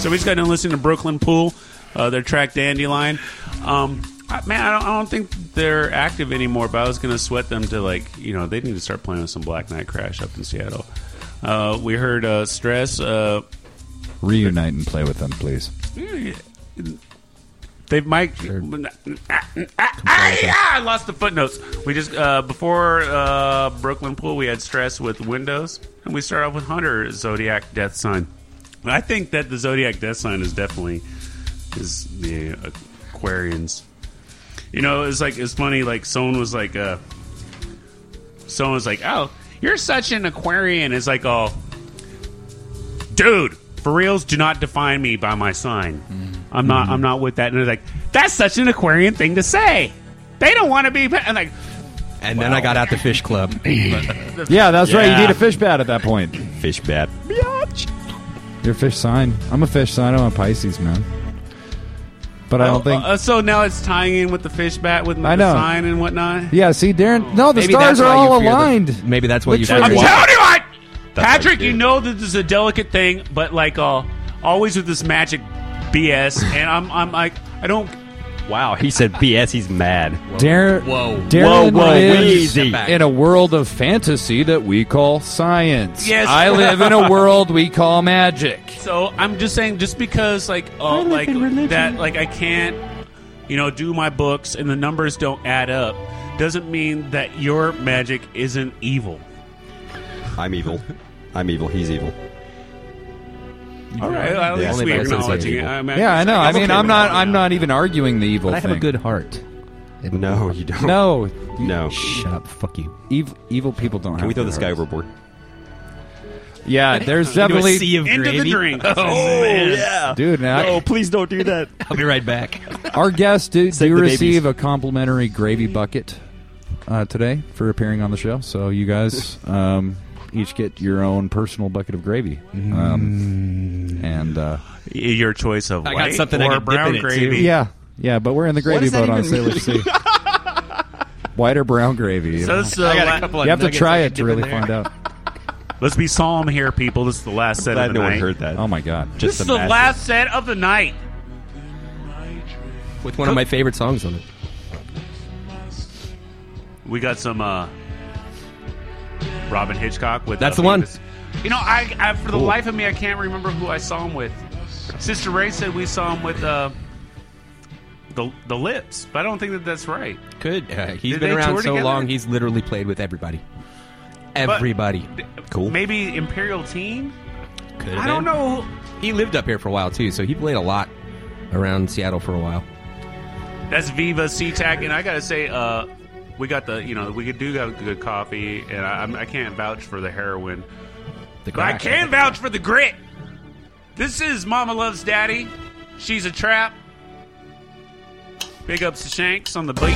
So we just got done listening to Brooklyn Pool, uh, their track Dandelion. Um, I- man, I don't, I don't think they're active anymore, but I was going to sweat them to, like, you know, they need to start playing with some Black Nite Crash up in Seattle. Uh, we heard uh, Stress. Uh, Reunite and play with them, please. They might. Ah, I lost the footnotes. We just uh, before uh, Brooklyn Pool, we had stress with Windows, and we start off with Hunter Zodiac Death Sign. I think that the Zodiac Death Sign is definitely is the Aquarians. You know, it's like it's funny. Like someone was like, uh, someone was like, "Oh, you're such an Aquarian." It's like, "Oh, dude, for reals, do not define me by my sign. I'm not. I'm not with that." And they're like, "That's such an Aquarian thing to say." They don't want to be. And like, And then I got out the fish club. <laughs> Yeah, that's right. You need a fish bat at that point. Fish bat. You're a fish sign. I'm a fish sign. I'm a Pisces, man. But I don't think. Uh, so now it's tying in with the fish bat with I the know. sign and whatnot. yeah, see, Darren. No, the Maybe stars that's are why you all fear the- aligned. maybe that's why you Literally. fear I'm the- telling you what, That's Patrick. what I You did. know that this is a delicate thing, but like, uh, always with this magic BS, and I'm, I'm like, I don't. Wow, he said BS. He's mad. Darren, Whoa. Darren Whoa, whoa, lives easy. in a world of fantasy that we call science. Yes. I live in a <laughs> world we call magic. So I'm just saying, just because like, oh, like that, like I can't, you know, do my books and the numbers don't add up, doesn't mean that your magic isn't evil. I'm evil. I'm evil. He's evil. All right, at Yeah. least Only we by acknowledging it. I mean, Yeah, I know. I mean, I'm not. I'm not even arguing the evil But I have a good heart. No, you <laughs> don't. No, No. Shut up. Fuck you. evil, evil people don't. Can have we throw good this guy hearts. overboard? Yeah, there's Into a definitely, sea of Into the gravy. drink. <laughs> Oh yeah. dude. Now, No, please don't do that. <laughs> I'll be right back. Our guests do, Save do the receive babies. a complimentary gravy bucket uh, today for appearing on the show. So you guys um, each get your own personal bucket of gravy. Um, and uh, Your choice of I got white something I or can dip brown in it, too. gravy. yeah, yeah, but we're in the gravy does that boat on even Sailor Sea. <laughs> White or brown gravy. So this is the I got a la- couple of you have to nuggets try I it to dip really there. find out. <laughs> Let's be solemn here, people. This is the last set Glad of the no one night. heard that. Oh my god! This Just is the imagine. last set of the night. With one of my favorite songs on it. We got some uh, Robyn Hitchcock with. That's uh, the one. You know, I, I for the life of me, I can't remember who I saw him with. Sister Ray said we saw him with uh, the the Lips, but I don't think that that's right. Good. Uh, he's Did been around so together? long. He's literally played with everybody. Everybody. Cool. Maybe Imperial Teen. Could I don't know. He lived up here for a while too, so he played a lot around Seattle for a while. That's Viva SeaTac, and I gotta say, uh, we got the you know we do got good coffee, and I, I'm- can't vouch for the heroin, The but I can vouch for the grit. This is Mama Loves Daddy. She's a trap. Big ups to Shanks on the beats.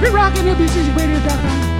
We're rocking WCCRadio.com. She's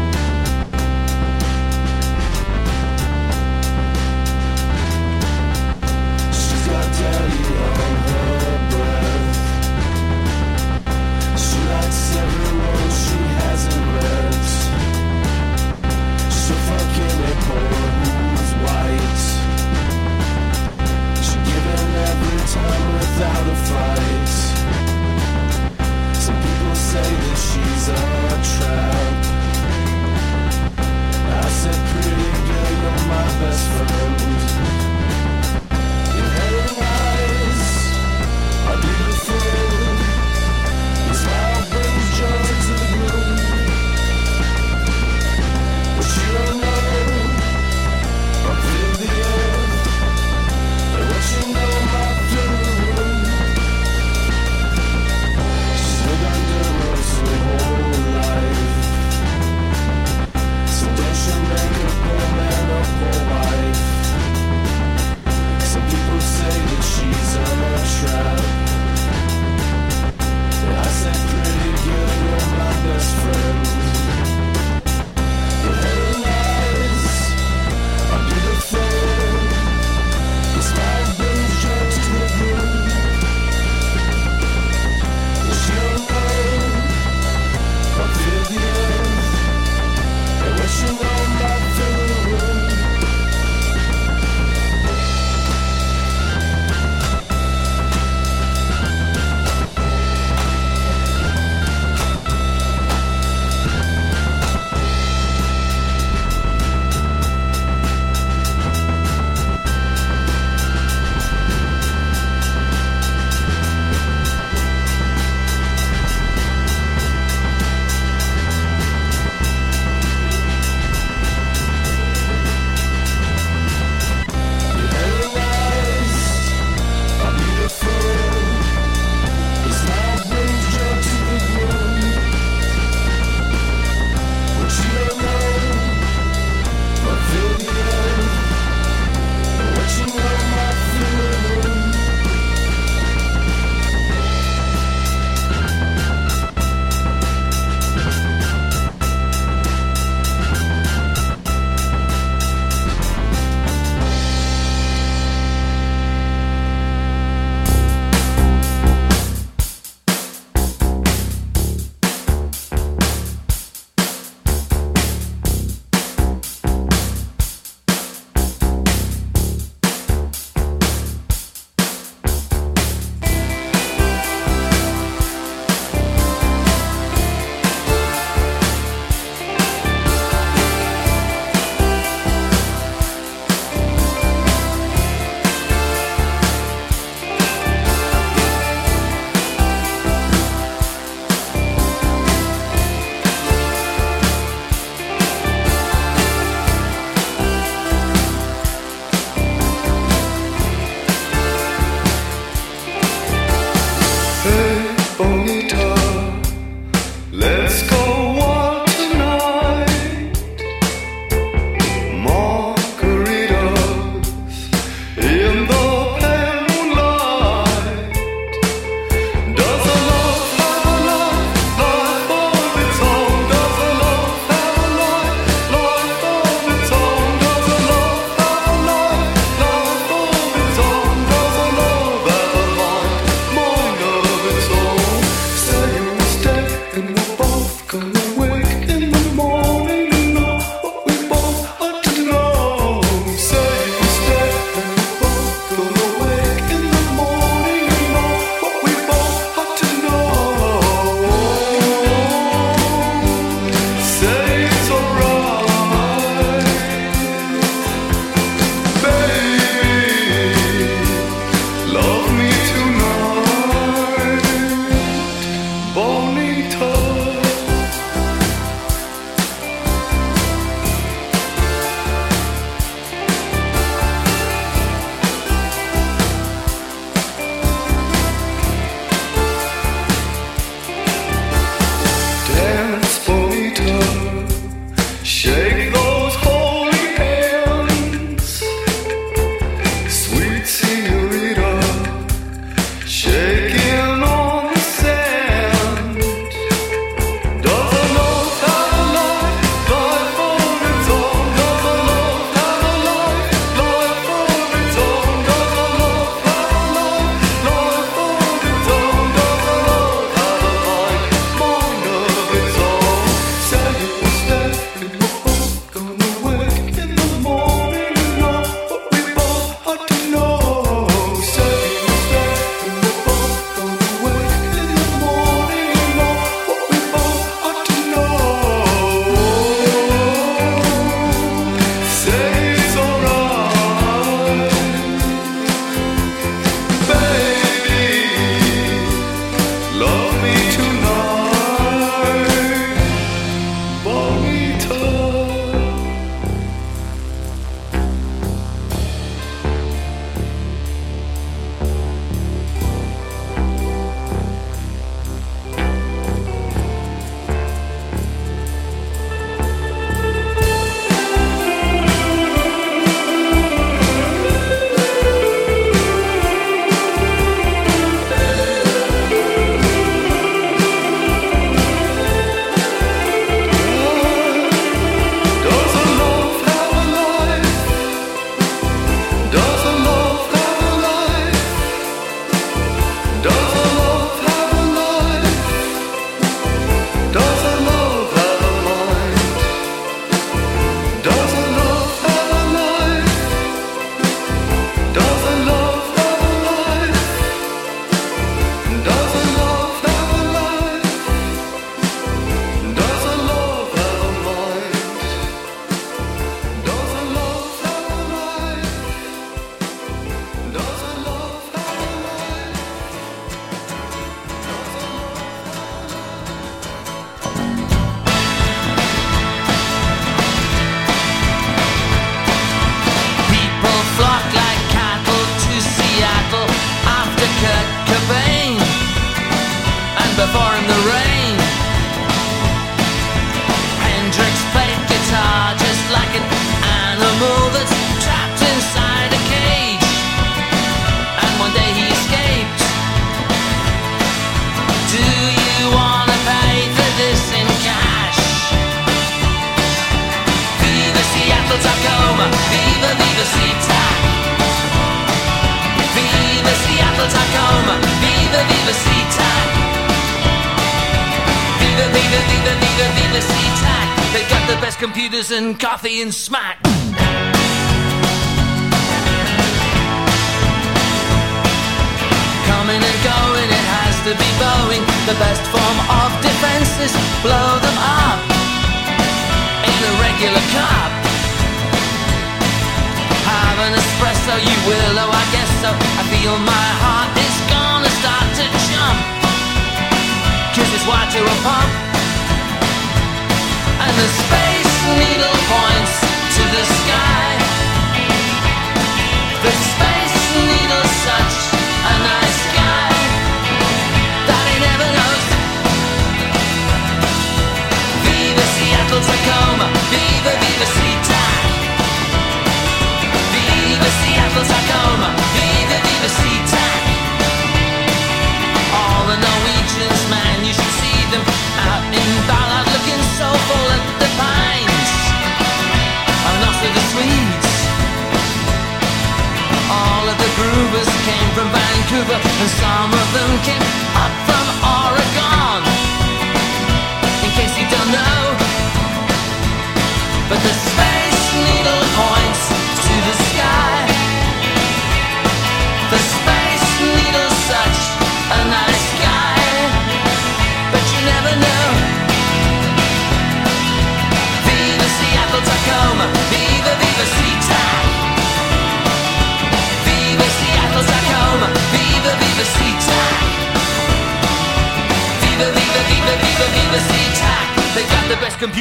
Vancouver, and some of them came up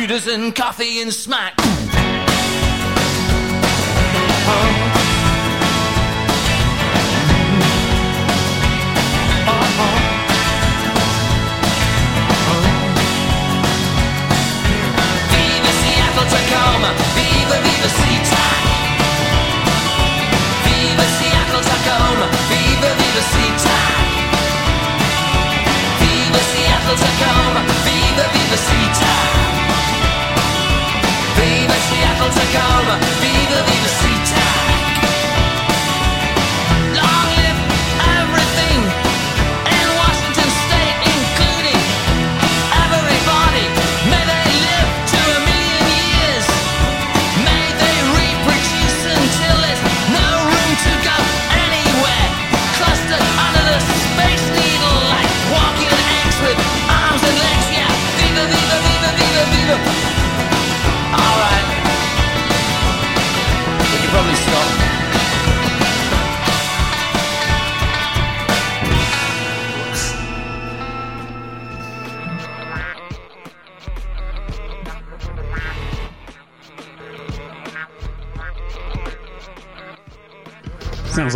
computers and coffee and smack. Tacoma, Viva Viva SeaTac. Viva Seattle Tacoma, Viva Viva. Viva Seattle Tacoma, Viva Viva. Seattle Tacoma, Viva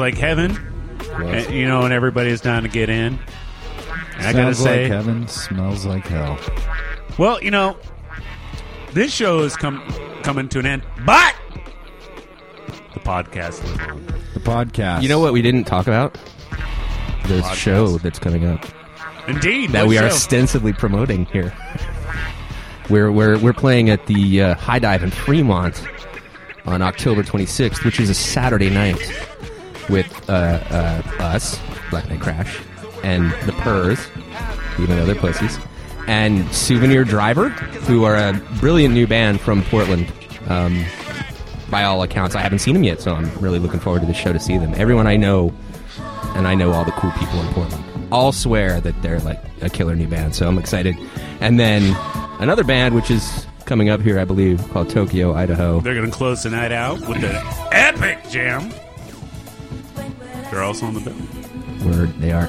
like heaven. Yes. And, you know, and everybody's down to get in. And I gotta Sounds say, like heaven, smells like hell. well, you know, this show is come coming to an end, but the podcast lives on. The podcast. You know what we didn't talk about? The Podcast. show that's coming up. Indeed, that what we are show? ostensibly promoting here. <laughs> We're we're we're playing at the uh, High Dive in Fremont on October 26th, which is a Saturday night, with uh, uh, us, Black Nite Crash, and the Purrs, even though they're pussies, and Souvenir Driver, who are a brilliant new band from Portland. Um, by all accounts, I haven't seen them yet, so I'm really looking forward to the show to see them. Everyone I know, and I know all the cool people in Portland, all swear that they're like a killer new band, so I'm excited. And then another band, which is coming up here, I believe, called Tokyo, Idaho. They're going to close the night out with the epic jam. They're also on the bill. Where they are.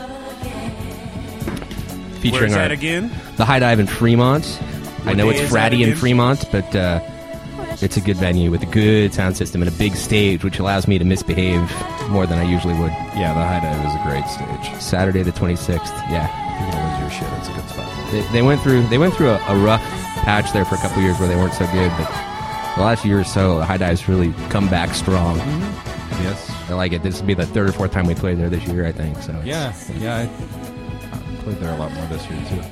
Featuring Where's our, that again? The High Dive in Fremont. I know it's is that fratty in? Fremont, but uh, it's a good venue with a good sound system and a big stage, which allows me to misbehave more than I usually would. Yeah, the High Dive is a great stage. Saturday the 26th. Yeah. You're gonna lose your shit. It's a good spot. They, they went through they went through a, a rough patch there for a couple years where they weren't so good, but the last year or so, the High Dive's really come back strong. Yes. I like it. This will be the third or fourth time we played there this year, I think. So Yeah, yeah. I, I played there a lot more this year too.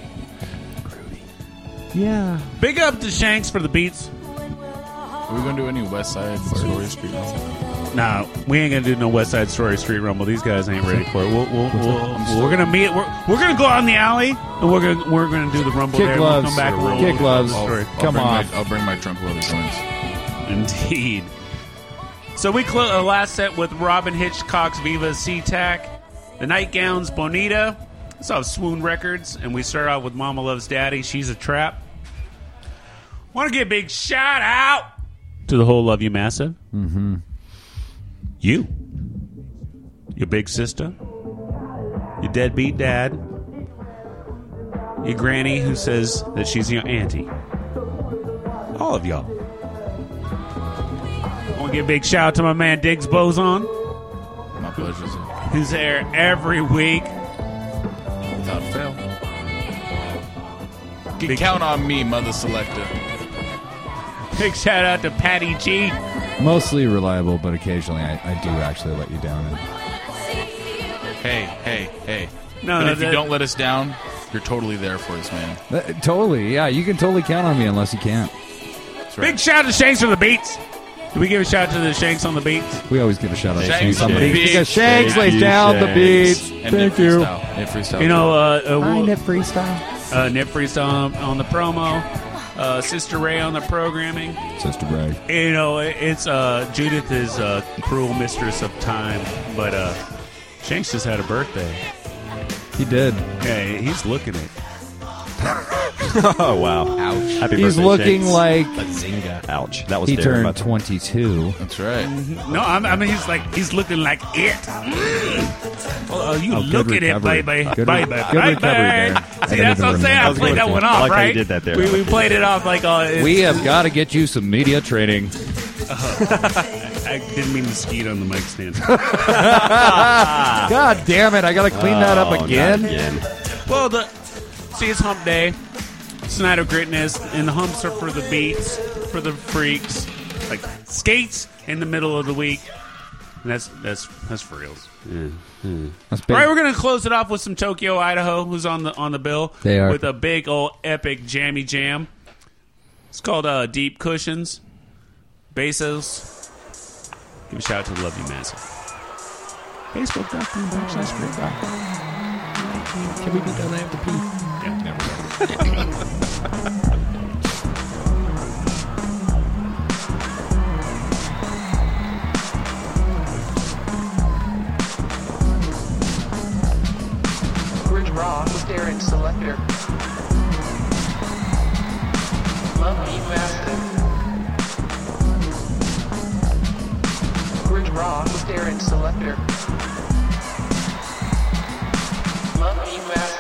Yeah. Big up to Shanks for the beats. Are we going to do any West Side Story Street? Nah, we ain't gonna do no West Side Story Street Rumble. These guys ain't ready for it. We'll, we'll, we'll, we're gonna meet. We're, we're gonna go out in the alley and we're gonna we're gonna do the Rumble Kick there. gloves. We'll come back. Kick gloves. I'll, I'll Come on. My, I'll bring my trunk load of joints. Indeed. So we close the last set with Robyn Hitchcock's Viva SeaTac, the Nightgowns Bonita. It's off Swoon Records, and we start out with Mama Loves Daddy. She's a trap. Want to give a big shout out to the whole Love You Massive. Mm-hmm. You, your big sister, your deadbeat dad, your granny who says that she's your auntie. All of y'all. I want to give a big shout out to my man Diggs Boson, My pleasure. sir. who's there every week. Without fail. Can Big- count on me, Mother Selector. Big shout out to Patty G. Mostly reliable, but occasionally I, I do actually let you down. And Hey, hey, hey. No, but no, if you don't let us down, you're totally there for us, man. That- totally, yeah. You can totally count on me unless you can't. Right. Big shout out to Shanks for the beats. Do we give a shout out to the Shanks on the beats? We always give a shout out to Shanks Shanks on the on the beats beats. because Shanks Thank lays you, down the Shanks. beats. And Thank you. Freestyle. Nip Freestyle. You know, uh, uh, Hi, we'll- Nip Freestyle. uh, Nip Freestyle on, on the promo, uh, Sister Ray on the programming. Sister Ray. You know, it- it's uh, Judith is a cruel mistress of time, but uh, Shanks just had a birthday. He did. Yeah, he's looking it. <laughs> <laughs> oh wow! Ouch! Happy He's birthday, looking Shanks. like Bazinga. Ouch! That was he daring, turned but- 22. That's right. No, I'm, I mean he's like he's looking like it. Mm. Oh, you Oh, look at it, baby, Good baby, re- good baby. there. See, that's what I'm saying. remember. I played that one I off, like how you did that there. We, we played it off like uh, We have got to get you some media training. <laughs> I didn't mean to skeet on the mic stand. <laughs> God damn it! I got to clean that Oh, up not again. again. well, the see it's Hump Day. Snyder Gritness, and the humps are for the beats, for the freaks, like skates in the middle of the week. And that's that's that's for reals. That's All big. right, we're gonna close it off with some Tokyo, Idaho, who's on the on the bill. They are. with a big old epic jammy jam. It's called uh, Deep Cushions. Bezos. Give a shout out to the Love You Massive. Facebook.com backslash Can we be done? I have to pee. Grit Rock with Darren Selector. Love you massive. Grit Rock with Selector. Love you massive.